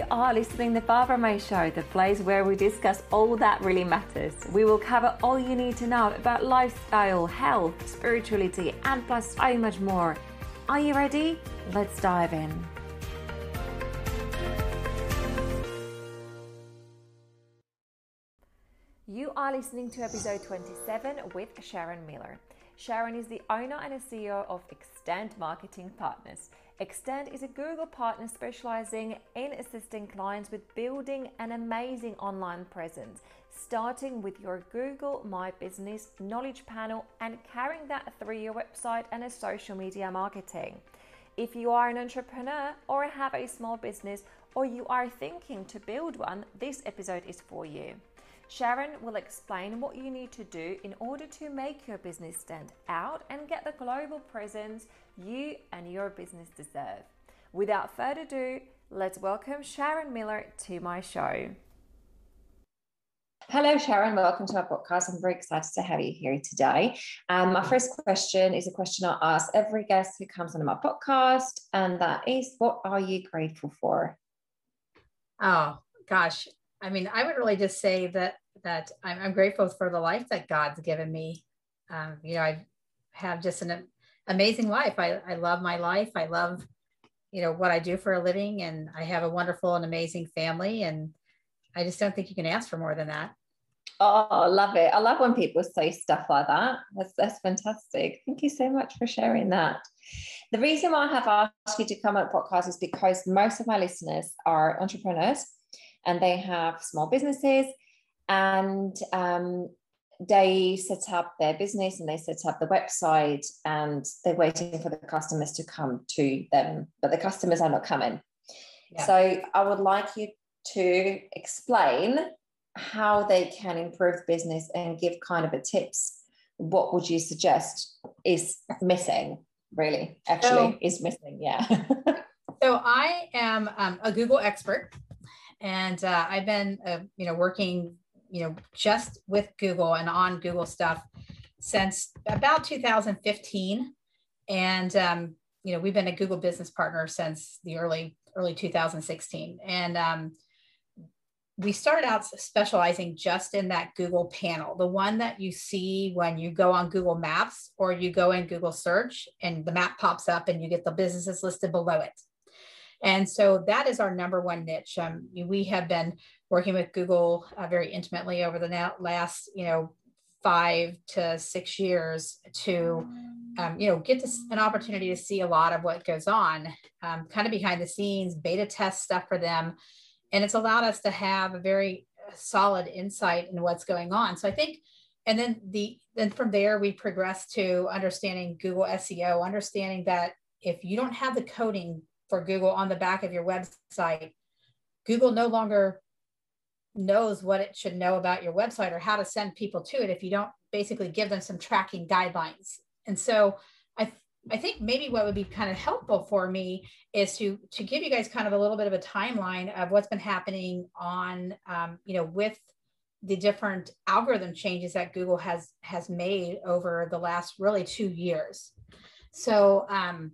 You are listening to the Barbra May Show, the place where we discuss all that really matters. We will cover all you need to know about lifestyle, health, spirituality, and plus so much more. Are you ready? Let's dive in. You are listening to episode 27 with Sharon Miller. Sharon is the owner and a CEO of Extend Marketing Partners. Extend is a Google partner specializing in assisting clients with building an amazing online presence, starting with your Google My Business knowledge panel and carrying that through your website and a social media marketing. If you are an entrepreneur or have a small business or you are thinking to build one, this episode is for you. Sharon will explain what you need to do in order to make your business stand out and get the global presence you and your business deserve. Without further ado, let's welcome Sharon Miller to my show. Hello, Sharon. Welcome to our podcast. I'm very excited to have you here today. Um, my first question is a question I ask every guest who comes on my podcast, and that is what are you grateful for? Oh, gosh. I mean, I would really just say that that I'm, I'm grateful for the life that God's given me. Um, you know, I have just an amazing life. I, I love my life. I love, you know, what I do for a living, and I have a wonderful and amazing family. And I just don't think you can ask for more than that. Oh, I love it. I love when people say stuff like that. That's, that's fantastic. Thank you so much for sharing that. The reason why I have asked you to come on the podcast is because most of my listeners are entrepreneurs and they have small businesses and um, they set up their business and they set up the website and they're waiting for the customers to come to them, but the customers are not coming. Yeah. So I would like you to explain how they can improve the business and give kind of a tips. What would you suggest is missing? Really, actually, so, is missing. Yeah. so I am um, a Google expert, and uh, I've been, uh, you know, working you know, just with Google and on Google stuff since about 2015. And, um, you know, we've been a Google business partner since the early, early 2016. And um, we started out specializing just in that Google panel, the one that you see when you go on Google Maps or you go in Google search and the map pops up and you get the businesses listed below it. And so that is our number one niche. Um, we have been working with Google uh, very intimately over the last, you know, five to six years to, um, you know, get to, an opportunity to see a lot of what goes on, um, kind of behind the scenes, beta test stuff for them. And it's allowed us to have a very solid insight into what's going on. So I think, and then the then from there we progress to understanding Google SEO, understanding that if you don't have the coding for Google on the back of your website, Google no longer knows what it should know about your website or how to send people to it if you don't basically give them some tracking guidelines. And so I, th- I think maybe what would be kind of helpful for me is to to give you guys kind of a little bit of a timeline of what's been happening on um, you know with the different algorithm changes that Google has has made over the last really two years. So um,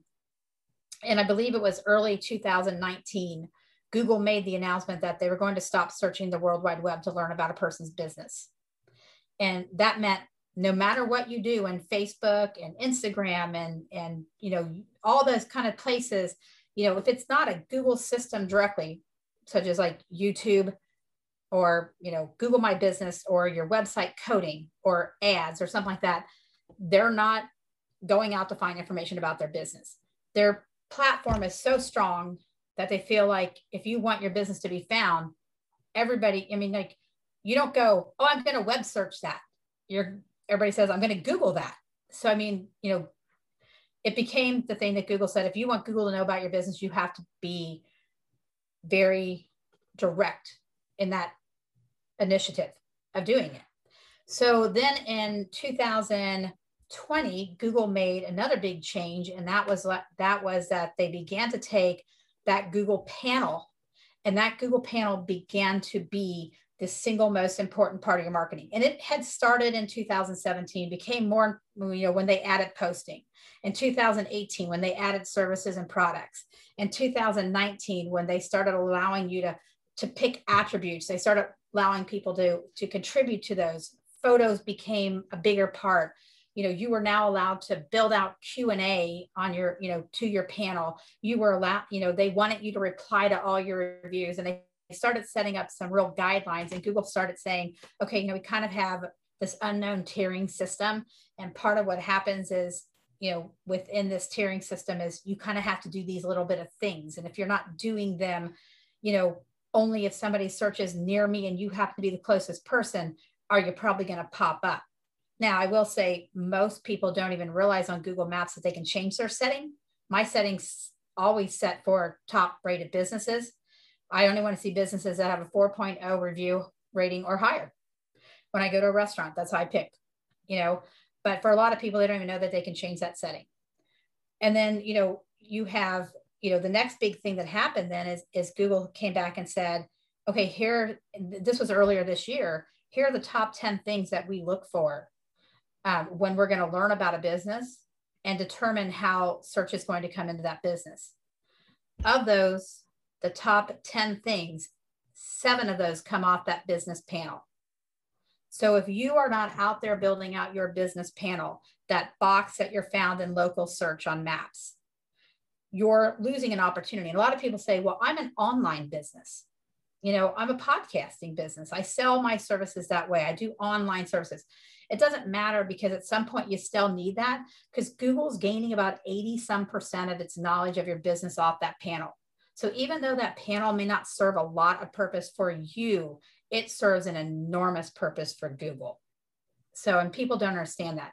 and I believe it was early 2019, Google made the announcement that they were going to stop searching the World Wide Web to learn about a person's business. And that meant no matter what you do in Facebook and Instagram and, and you know, all those kind of places, you know, if it's not a Google system directly, such as like YouTube or, you know, Google My Business or your website coding or ads or something like that, they're not going out to find information about their business. They're platform is so strong that they feel like if you want your business to be found, everybody, I mean, like you don't go, oh, I'm going to web search that. You're everybody says, I'm going to Google that. So, I mean, you know, it became the thing that Google said, if you want Google to know about your business, you have to be very direct in that initiative of doing it. So then in 2000, 20 google made another big change and that was that was that they began to take that google panel and that google panel began to be the single most important part of your marketing. And it had started in 2017, became more, you know, when they added posting. In 2018, when they added services and products. In 2019, when they started allowing you to, to pick attributes, they started allowing people to, to contribute to those. Photos became a bigger part you know you were now allowed to build out q&a on your you know to your panel. You were allowed you know they wanted you to reply to all your reviews and they started setting up some real guidelines and google started saying okay you know we kind of have this unknown tiering system and part of what happens is you know within this tiering system is you kind of have to do these little bit of things and if you're not doing them you know only if somebody searches near me and you happen to be the closest person are you probably going to pop up now i will say most people don't even realize on google maps that they can change their setting my settings always set for top rated businesses I only want to see businesses that have a 4.0 review rating or higher. When I go to a restaurant, that's how I pick, you know. But for a lot of people, they don't even know that they can change that setting. And then, you know, you have, you know, the next big thing that happened then is, is Google came back and said, okay, here, this was earlier this year. Here are the top 10 things that we look for um, when we're going to learn about a business and determine how search is going to come into that business. Of those, the top 10 things, seven of those come off that business panel. So if you are not out there building out your business panel, that box that you're found in local search on maps, you're losing an opportunity. And a lot of people say, well, I'm an online business. You know, I'm a podcasting business. I sell my services that way. I do online services. It doesn't matter because at some point you still need that because Google's gaining about 80 some percent of its knowledge of your business off that panel. So even though that panel may not serve a lot of purpose for you, it serves an enormous purpose for Google. So, and people don't understand that.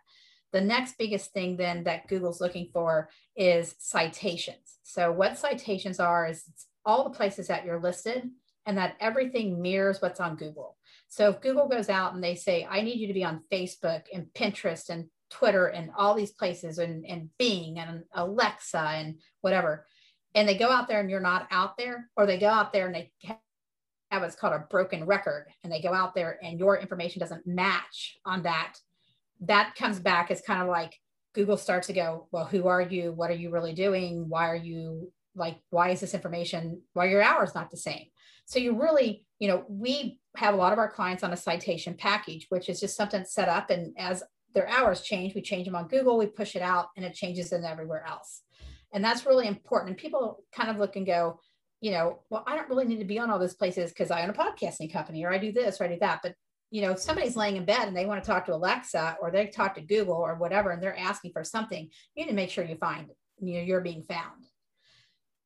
The next biggest thing then that Google's looking for is citations. So, what citations are is all the places that you're listed and that everything mirrors what's on Google. So, if Google goes out and they say, I need you to be on Facebook and Pinterest and Twitter and all these places and, and Bing and Alexa and whatever, and they go out there and you're not out there, or they go out there and they have what's called a broken record, and they go out there and your information doesn't match on that, that comes back as kind of like Google starts to go, well, who are you? What are you really doing? Why are you like, why is this information, why your hours not the same? So you really, you know, we have a lot of our clients on a citation package, which is just something set up. And as their hours change, we change them on Google, we push it out and it changes them everywhere else. And that's really important. And people kind of look and go, you know, well, I don't really need to be on all those places because I own a podcasting company or I do this or I do that. But you know, if somebody's laying in bed and they want to talk to Alexa or they talk to Google or whatever, and they're asking for something, you need to make sure you find, you know, you're being found.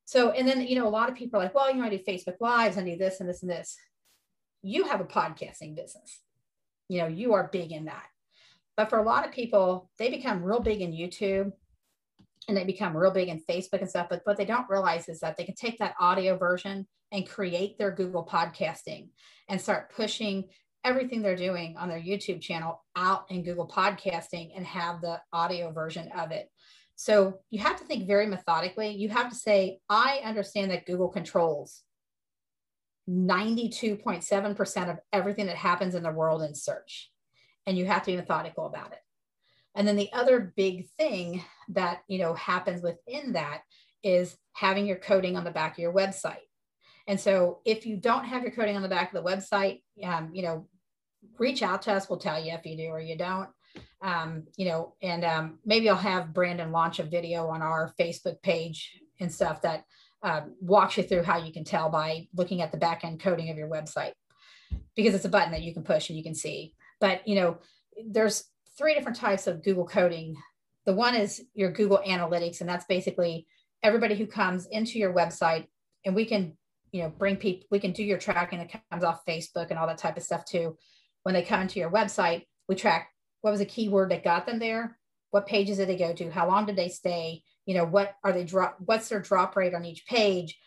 So, and then, you know, a lot of people are like, well, you know, I do Facebook Lives, I do this and this and this. You have a podcasting business. You know, you are big in that. But for a lot of people, they become real big in YouTube and they become real big in Facebook and stuff. But what they don't realize is that they can take that audio version and create their Google podcasting and start pushing everything they're doing on their YouTube channel out in Google podcasting and have the audio version of it. So you have to think very methodically. You have to say, I understand that Google controls 92.7% of everything that happens in the world in search. And you have to be methodical about it. And then the other big thing that you know happens within that is having your coding on the back of your website. And so if you don't have your coding on the back of the website, um, you know, reach out to us. We'll tell you if you do or you don't. Um, you know, and um, maybe I'll have Brandon launch a video on our Facebook page and stuff that um, walks you through how you can tell by looking at the back end coding of your website because it's a button that you can push and you can see. But you know, there's three different types of Google coding. The one is your Google Analytics, and that's basically everybody who comes into your website, and we can, you know, bring people, we can do your tracking that comes off Facebook and all that type of stuff too. When they come into your website, we track what was the keyword that got them there, what pages did they go to, how long did they stay, you know, what are they drop, what's their drop rate on each page,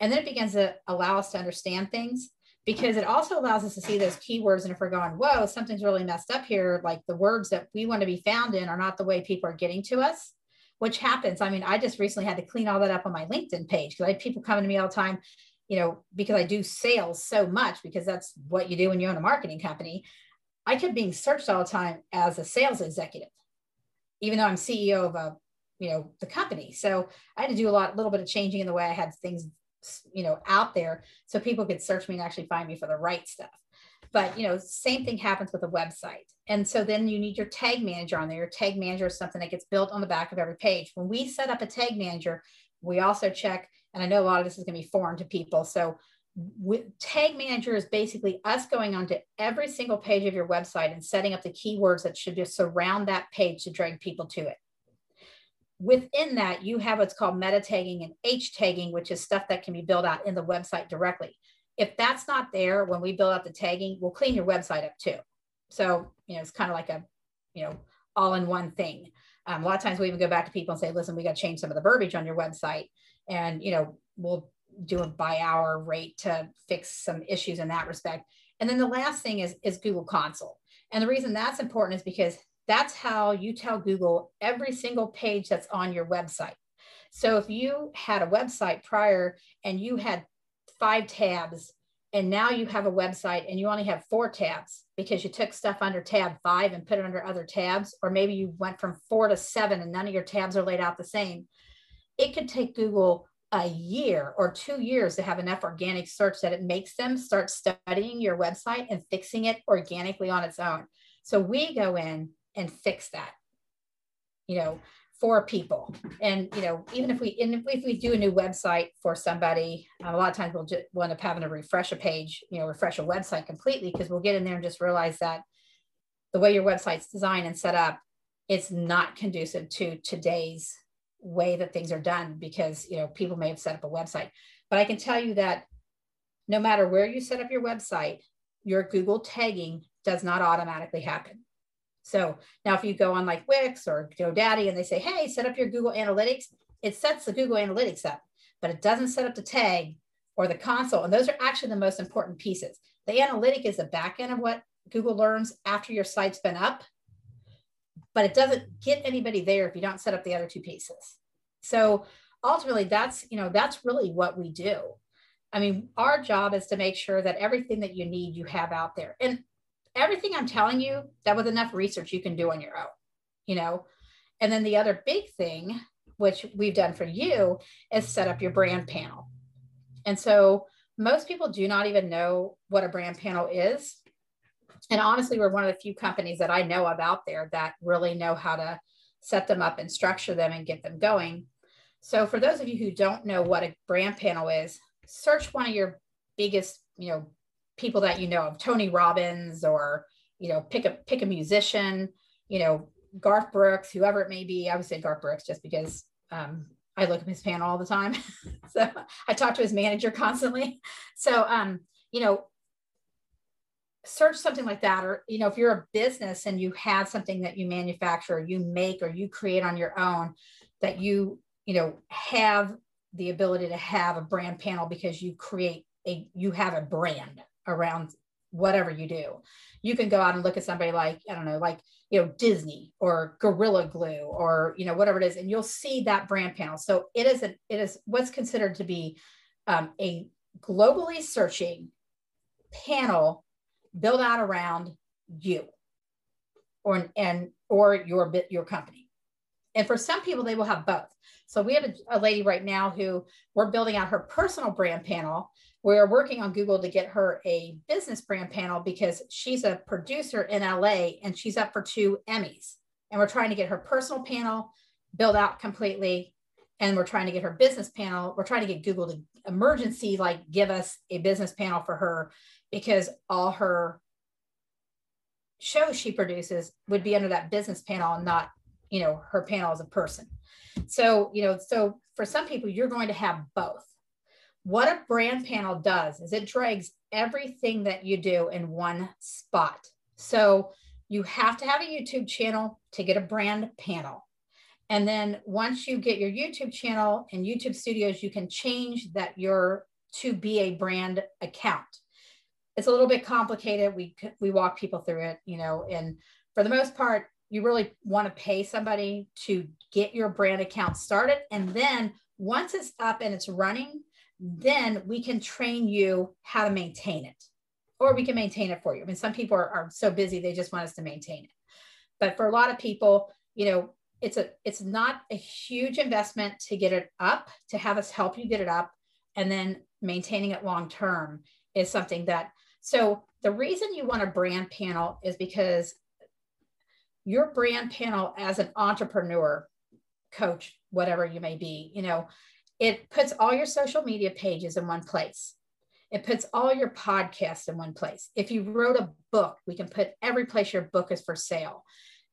and then it begins to allow us to understand things because it also allows us to see those keywords. And if we're going, whoa, something's really messed up here, like the words that we want to be found in are not the way people are getting to us, which happens. I mean, I just recently had to clean all that up on my LinkedIn page because I had people coming to me all the time. you know, because I do sales so much, because that's what you do when you own a marketing company, I kept being searched all the time as a sales executive, even though I'm CEO of a, you know, the company. So I had to do a lot, little bit of changing in the way I had things, you know, out there so people could search me and actually find me for the right stuff. But you know, same thing happens with a website. And so then you need your tag manager on there. Your tag manager is something that gets built on the back of every page. When we set up a tag manager, we also check, and I know a lot of this is going to be foreign to people. So tag manager is basically us going onto every single page of your website and setting up the keywords that should just surround that page to drag people to it. Within that, you have what's called meta tagging and H tagging, which is stuff that can be built out in the website directly. If that's not there when we build out the tagging, we'll clean your website up too. So, you know, it's kind of like a, you know, all in one thing. Um, a lot of times we even go back to people and say, listen, we got to change some of the verbiage on your website. And, you know, we'll do a by hour rate to fix some issues in that respect. And then the last thing is, is Google Console. And the reason that's important is because that's how you tell Google every single page that's on your website. So if you had a website prior and you had five tabs and now you have a website and you only have four tabs because you took stuff under tab five and put it under other tabs, or maybe you went from four to seven and none of your tabs are laid out the same. It could take Google a year or two years to have enough organic search that it makes them start studying your website and fixing it organically on its own. So we go in and fix that. You know, for people. And you know, even if we if we do a new website for somebody, um, a lot of times we'll just end up having to refresh a page, you know, refresh a website completely because we'll get in there and just realize that the way your website's designed and set up, it's not conducive to today's way that things are done because you know people may have set up a website. But I can tell you that no matter where you set up your website, your Google tagging does not automatically happen. So now if you go on like Wix or GoDaddy and they say, hey, set up your Google Analytics, it sets the Google Analytics up, but it doesn't set up the tag or the console. And those are actually the most important pieces. The analytic is the back end of what Google learns after your site's been up, but it doesn't get anybody there if you don't set up the other two pieces. So ultimately that's, you know, that's really what we do. I mean, our job is to make sure that everything that you need, you have out there. And everything I'm telling you, that with enough research you can do on your own, you know? And then the other big thing, which we've done for you, is set up your brand panel. And so most people do not even know what a brand panel is. And honestly, we're one of the few companies that I know of out there that really know how to set them up and structure them and get them going. So for those of you who don't know what a brand panel is, search one of your biggest, you know, people that you know of, Tony Robbins, or you know, pick a pick a musician, you know, Garth Brooks, whoever it may be. I would say Garth Brooks just because um, I look at his panel all the time. so I talk to his manager constantly. So um, you know, search something like that, or you know, if you're a business and you have something that you manufacture, or you make, or you create on your own, that you you know have the ability to have a brand panel because you create a you have a brand around whatever you do. You can go out and look at somebody like, I don't know, like, you know, Disney or Gorilla Glue or, you know, whatever it is, and you'll see that brand panel. So it is, a, it is what's considered to be um, a globally searching panel built out around you or, and, or your your company. And for some people, they will have both. So we have a, a lady right now who we're building out her personal brand panel we're working on Google to get her a business brand panel because she's a producer in LA and she's up for two Emmys. And we're trying to get her personal panel built out completely. And we're trying to get her business panel. We're trying to get Google to emergency, like give us a business panel for her because all her shows she produces would be under that business panel and not, you know, her panel as a person. So, you know, so for some people, you're going to have both what a brand panel does is it drags everything that you do in one spot. So you have to have a YouTube channel to get a brand panel. And then once you get your YouTube channel and YouTube studios, you can change that your to be a brand account. It's a little bit complicated. We we walk people through it, you know, and for the most part, you really want to pay somebody to get your brand account started. And then once it's up and it's running, then we can train you how to maintain it or we can maintain it for you. I mean, some people are, are so busy, they just want us to maintain it. But for a lot of people, you know, it's a it's not a huge investment to get it up, to have us help you get it up, and then maintaining it long term is something that so the reason you want a brand panel is because your brand panel as an entrepreneur, coach, whatever you may be, you know, it puts all your social media pages in one place. It puts all your podcasts in one place. If you wrote a book, we can put every place your book is for sale.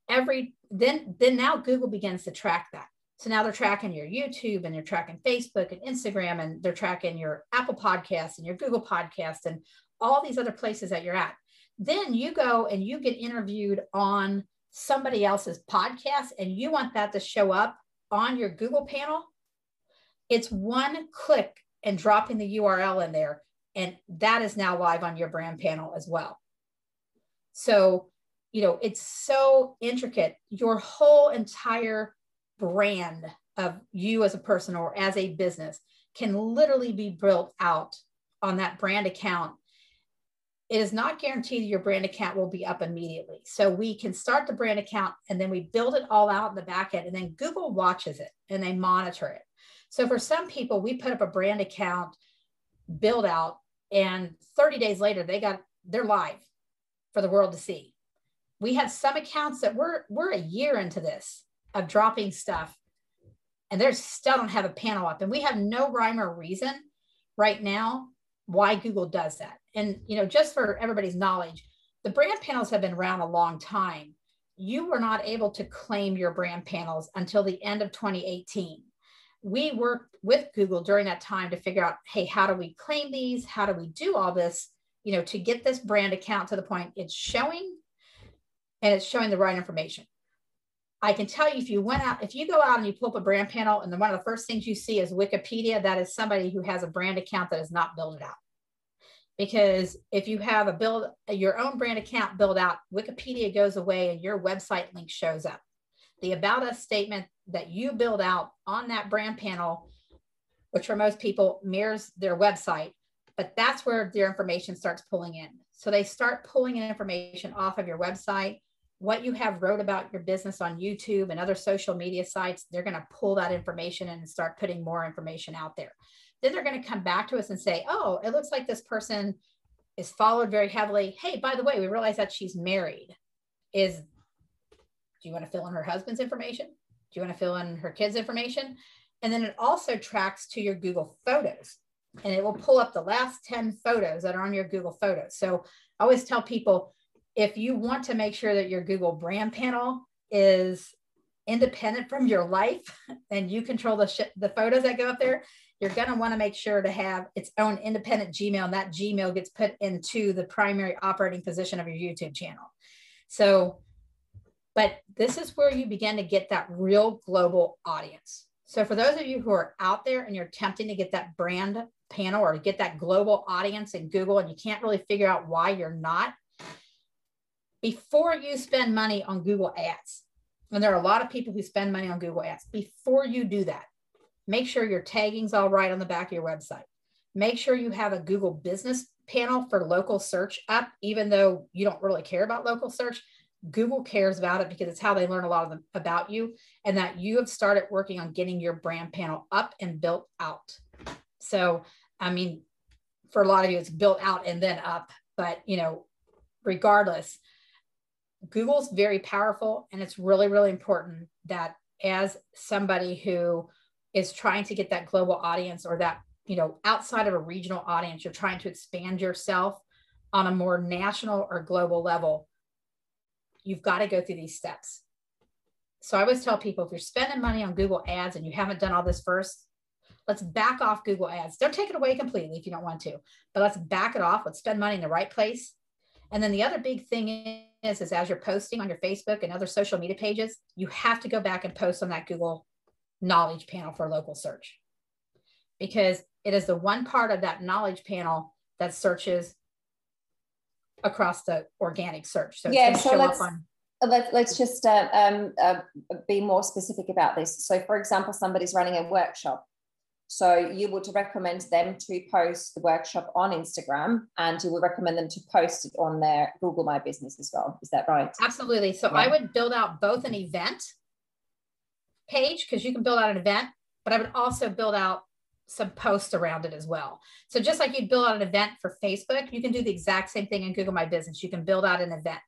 Every then then now Google begins to track that. So now they're tracking your YouTube and they're tracking Facebook and Instagram and they're tracking your Apple Podcast and your Google Podcast and all these other places that you're at. Then you go and you get interviewed on somebody else's podcast and you want that to show up on your Google panel. It's one click and dropping the URL in there and that is now live on your brand panel as well. So, you know, it's so intricate. Your whole entire brand of you as a person or as a business can literally be built out on that brand account. It is not guaranteed your brand account will be up immediately. So we can start the brand account and then we build it all out in the back end and then Google watches it and they monitor it. So for some people, we put up a brand account build out and 30 days later they got they're live for the world to see we have some accounts that we're we're a year into this of dropping stuff and they still don't have a panel up and we have no rhyme or reason right now why google does that and you know just for everybody's knowledge the brand panels have been around a long time you were not able to claim your brand panels until the end of 2018 we worked with Google during that time to figure out, hey, how do we claim these? How do we do all this? You know, to get this brand account to the point it's showing and it's showing the right information. I can tell you if you went out, if you go out and you pull up a brand panel and then one of the first things you see is Wikipedia, that is somebody who has a brand account that is not built out. Because if you have a build your own brand account built out, Wikipedia goes away and your website link shows up. The about us statement that you build out on that brand panel, which for most people mirrors their website, but that's where their information starts pulling in. So they start pulling in information off of your website. What you have wrote about your business on YouTube and other social media sites, they're going to pull that information and start putting more information out there. Then they're going to come back to us and say, oh, it looks like this person is followed very heavily. Hey, by the way, we realize that she's married. Is do you want to fill in her husband's information? Do you want to fill in her kids' information? And then it also tracks to your Google Photos and it will pull up the last 10 photos that are on your Google Photos. So I always tell people if you want to make sure that your Google brand panel is independent from your life and you control the, sh- the photos that go up there, you're going to want to make sure to have its own independent Gmail and that Gmail gets put into the primary operating position of your YouTube channel. So but this is where you begin to get that real global audience. So for those of you who are out there and you're attempting to get that brand panel or get that global audience in Google and you can't really figure out why you're not, before you spend money on Google ads, and there are a lot of people who spend money on Google ads, before you do that, make sure your tagging's all right on the back of your website. Make sure you have a Google business panel for local search up, even though you don't really care about local search. Google cares about it because it's how they learn a lot of them about you and that you have started working on getting your brand panel up and built out. So, I mean, for a lot of you, it's built out and then up, but you know, regardless, Google's very powerful and it's really, really important that as somebody who is trying to get that global audience or that, you know, outside of a regional audience, you're trying to expand yourself on a more national or global level you've got to go through these steps. So I always tell people if you're spending money on Google ads and you haven't done all this first, let's back off Google ads. Don't take it away completely if you don't want to, but let's back it off. Let's spend money in the right place. And then the other big thing is, is as you're posting on your Facebook and other social media pages, you have to go back and post on that Google knowledge panel for local search because it is the one part of that knowledge panel that searches across the organic search. So yeah, so let's, on... let, let's just uh, um, uh, be more specific about this. So for example, somebody's running a workshop So you would recommend them to post the workshop on Instagram and you would recommend them to post it on their Google My Business as well. Is that right? Absolutely. So yeah. I would build out both an event page because you can build out an event, but I would also build out some posts around it as well. So just like you'd build out an event for Facebook, you can do the exact same thing in Google My Business. You can build out an event.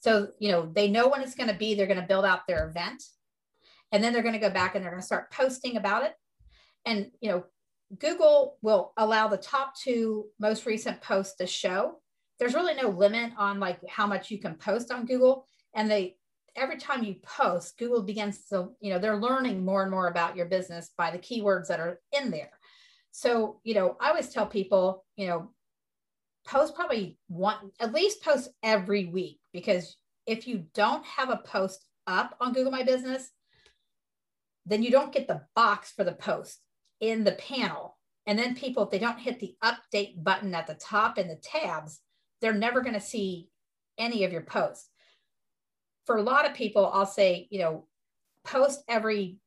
So, you know, they know when it's going to be, they're going to build out their event. And then they're going to go back and they're going to start posting about it. And, you know, Google will allow the top two most recent posts to show. There's really no limit on like how much you can post on Google. And they every time you post, Google begins to, you know, they're learning more and more about your business by the keywords that are in there. So, you know, I always tell people, you know, post probably one, at least post every week, because if you don't have a post up on Google My Business, then you don't get the box for the post in the panel. And then people, if they don't hit the update button at the top in the tabs, they're never going to see any of your posts for a lot of people, I'll say, you know, post every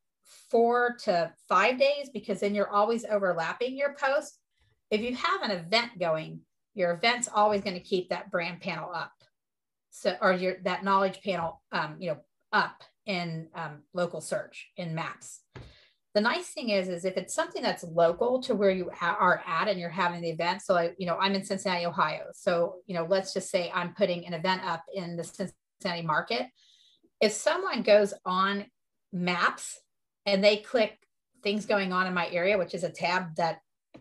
four to five days because then you're always overlapping your post. If you have an event going, your event's always going to keep that brand panel up. So, or your that knowledge panel, um, you know, up in um, local search in maps. The nice thing is, is if it's something that's local to where you are at and you're having the event. So, I, you know, I'm in Cincinnati, Ohio. So, you know, let's just say I'm putting an event up in the Cincinnati Cincinnati market. If someone goes on maps and they click things going on in my area, which is a tab that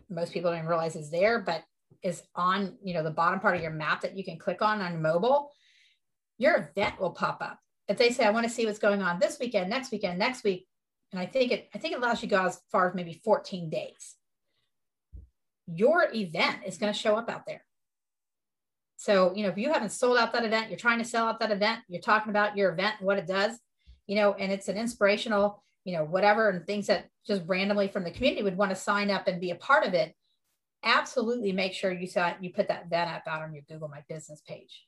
most people don't even realize is there, but is on you know the bottom part of your map that you can click on on mobile, your event will pop up. If they say, I want to see what's going on this weekend, next weekend, next week, and I think it I think it allows you to go as far as maybe 14 days. Your event is going to show up out there. So, you know, if you haven't sold out that event, you're trying to sell out that event, you're talking about your event and what it does, you know, and it's an inspirational, you know, whatever, and things that just randomly from the community would want to sign up and be a part of it. Absolutely make sure you saw you put that event up out on your Google My Business page.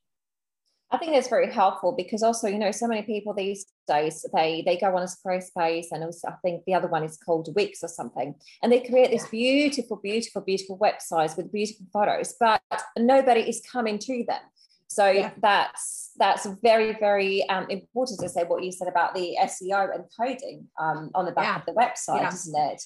I think that's very helpful because also, you know, so many people these days they they go on a Squarespace and also I think the other one is called Wix or something, and they create this beautiful, beautiful, beautiful websites with beautiful photos, but nobody is coming to them. So yeah. that's that's very very um, important to say what you said about the SEO and coding um, on the back yeah. of the website, yeah. isn't it?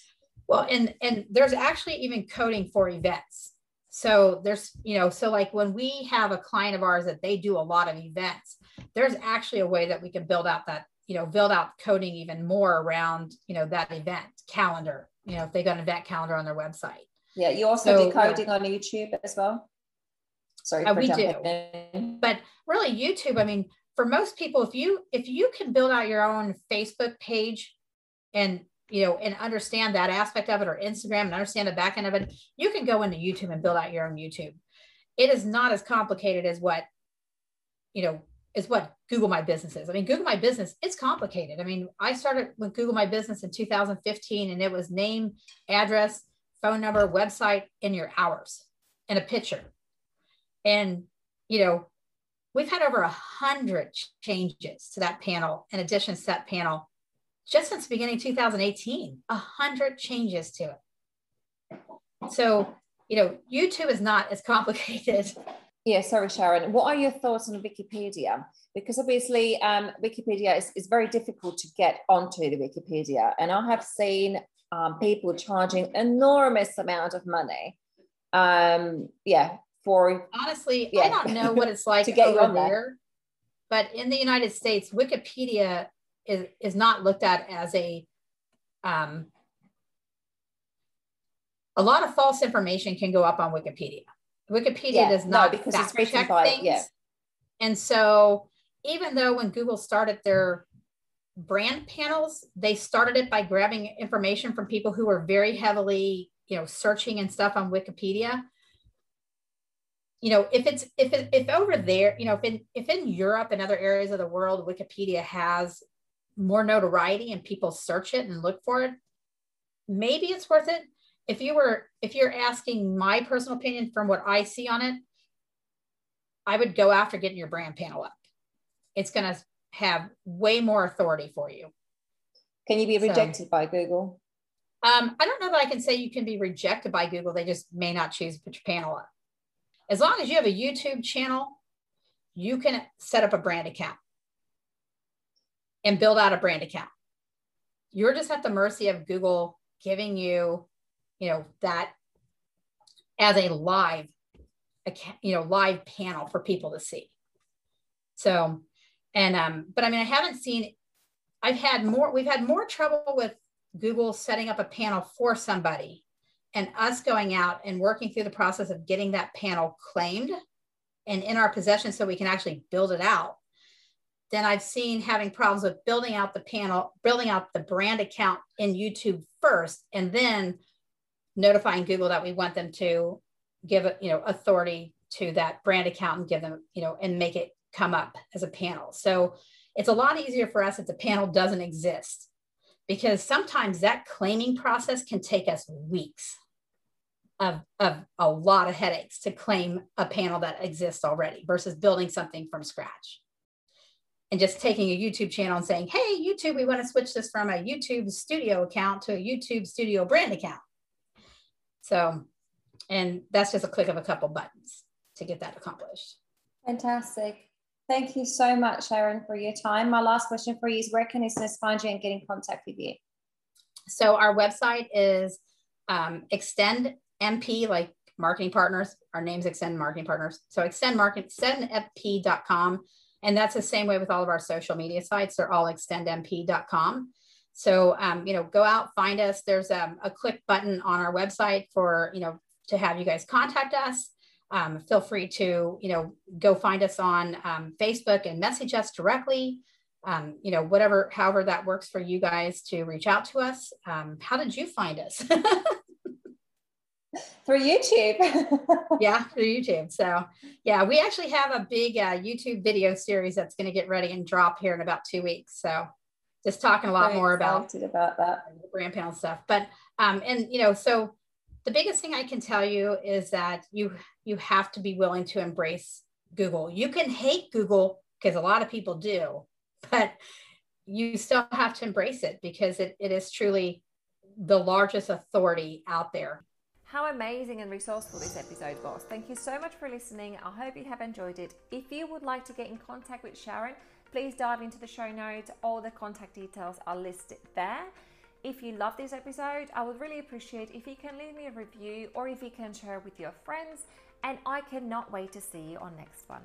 Well, and and there's actually even coding for events. So there's, you know, so like when we have a client of ours that they do a lot of events, there's actually a way that we can build out that, you know, build out coding even more around, you know, that event calendar, you know, if they got an event calendar on their website. Yeah. You also so, do coding on YouTube as well. Sorry. Uh, we do. In. But really YouTube, I mean, for most people, if you, if you can build out your own Facebook page and you know, and understand that aspect of it or Instagram and understand the back end of it, you can go into YouTube and build out your own YouTube. It is not as complicated as what, you know, is what Google My Business is. I mean, Google My Business, it's complicated. I mean, I started with Google My Business in 2015 and it was name, address, phone number, website, and your hours and a picture. And, you know, we've had over a hundred changes to that panel and additions to that panel just since beginning 2018, a hundred changes to it. So, you know, YouTube is not as complicated. Yeah, sorry, Sharon. What are your thoughts on Wikipedia? Because obviously, um, Wikipedia is, is very difficult to get onto the Wikipedia. And I have seen um, people charging enormous amount of money. Um, yeah, for honestly, yeah. I don't know what it's like to get over there. But in the United States, Wikipedia is, is not looked at as a um, a lot of false information can go up on Wikipedia. Wikipedia yeah, does not no, because it's written by things. yeah. And so even though when Google started their brand panels, they started it by grabbing information from people who were very heavily, you know, searching and stuff on Wikipedia. You know, if it's if it, if over there, you know, if in if in Europe and other areas of the world, Wikipedia has more notoriety and people search it and look for it, maybe it's worth it. If you were, if you're asking my personal opinion from what I see on it, I would go after getting your brand panel up. It's going to have way more authority for you. Can you be rejected so, by Google? Um, I don't know that I can say you can be rejected by Google. They just may not choose to put your panel up. As long as you have a YouTube channel, you can set up a brand account and build out a brand account. You're just at the mercy of Google giving you, you know, that as a live, you know, live panel for people to see. So, and um, but I mean, I haven't seen. I've had more. We've had more trouble with Google setting up a panel for somebody, and us going out and working through the process of getting that panel claimed and in our possession, so we can actually build it out then I've seen having problems with building out the panel, building out the brand account in YouTube first, and then notifying Google that we want them to give you know authority to that brand account and give them you know and make it come up as a panel. So it's a lot easier for us if the panel doesn't exist because sometimes that claiming process can take us weeks of, of a lot of headaches to claim a panel that exists already versus building something from scratch and just taking a YouTube channel and saying, hey, YouTube, we want to switch this from a YouTube studio account to a YouTube studio brand account. So, and that's just a click of a couple buttons to get that accomplished. Fantastic. Thank you so much, Sharon, for your time. My last question for you is where can listeners find you and get in contact with you? So, our website is um, Extend MP, like marketing partners. Our name's Extend Marketing Partners. So, extend market, extendmp.com and that's the same way with all of our social media sites. They're all extendmp.com. So, um, you know, go out, find us. There's um, a click button on our website for, you know, to have you guys contact us. Um, feel free to, you know, go find us on um, Facebook and message us directly. Um, you know, whatever, however that works for you guys to reach out to us. How did you find us? through YouTube. yeah, through YouTube. So, yeah, we actually have a big uh, YouTube video series that's going to get ready and drop here in about two weeks. So, just talking a lot more about about that brand panel stuff. But um, and you know, so the biggest thing I can tell you is that you you have to be willing to embrace Google. You can hate Google because a lot of people do, but you still have to embrace it because it, it is truly the largest authority out there how amazing and resourceful this episode was. Thank you so much for listening. I hope you have enjoyed it. If you would like to get in contact with Sharon, please dive into the show notes. All the contact details are listed there. If you love this episode, I would really appreciate if you can leave me a review or if you can share with your friends. And I cannot wait to see you on next one.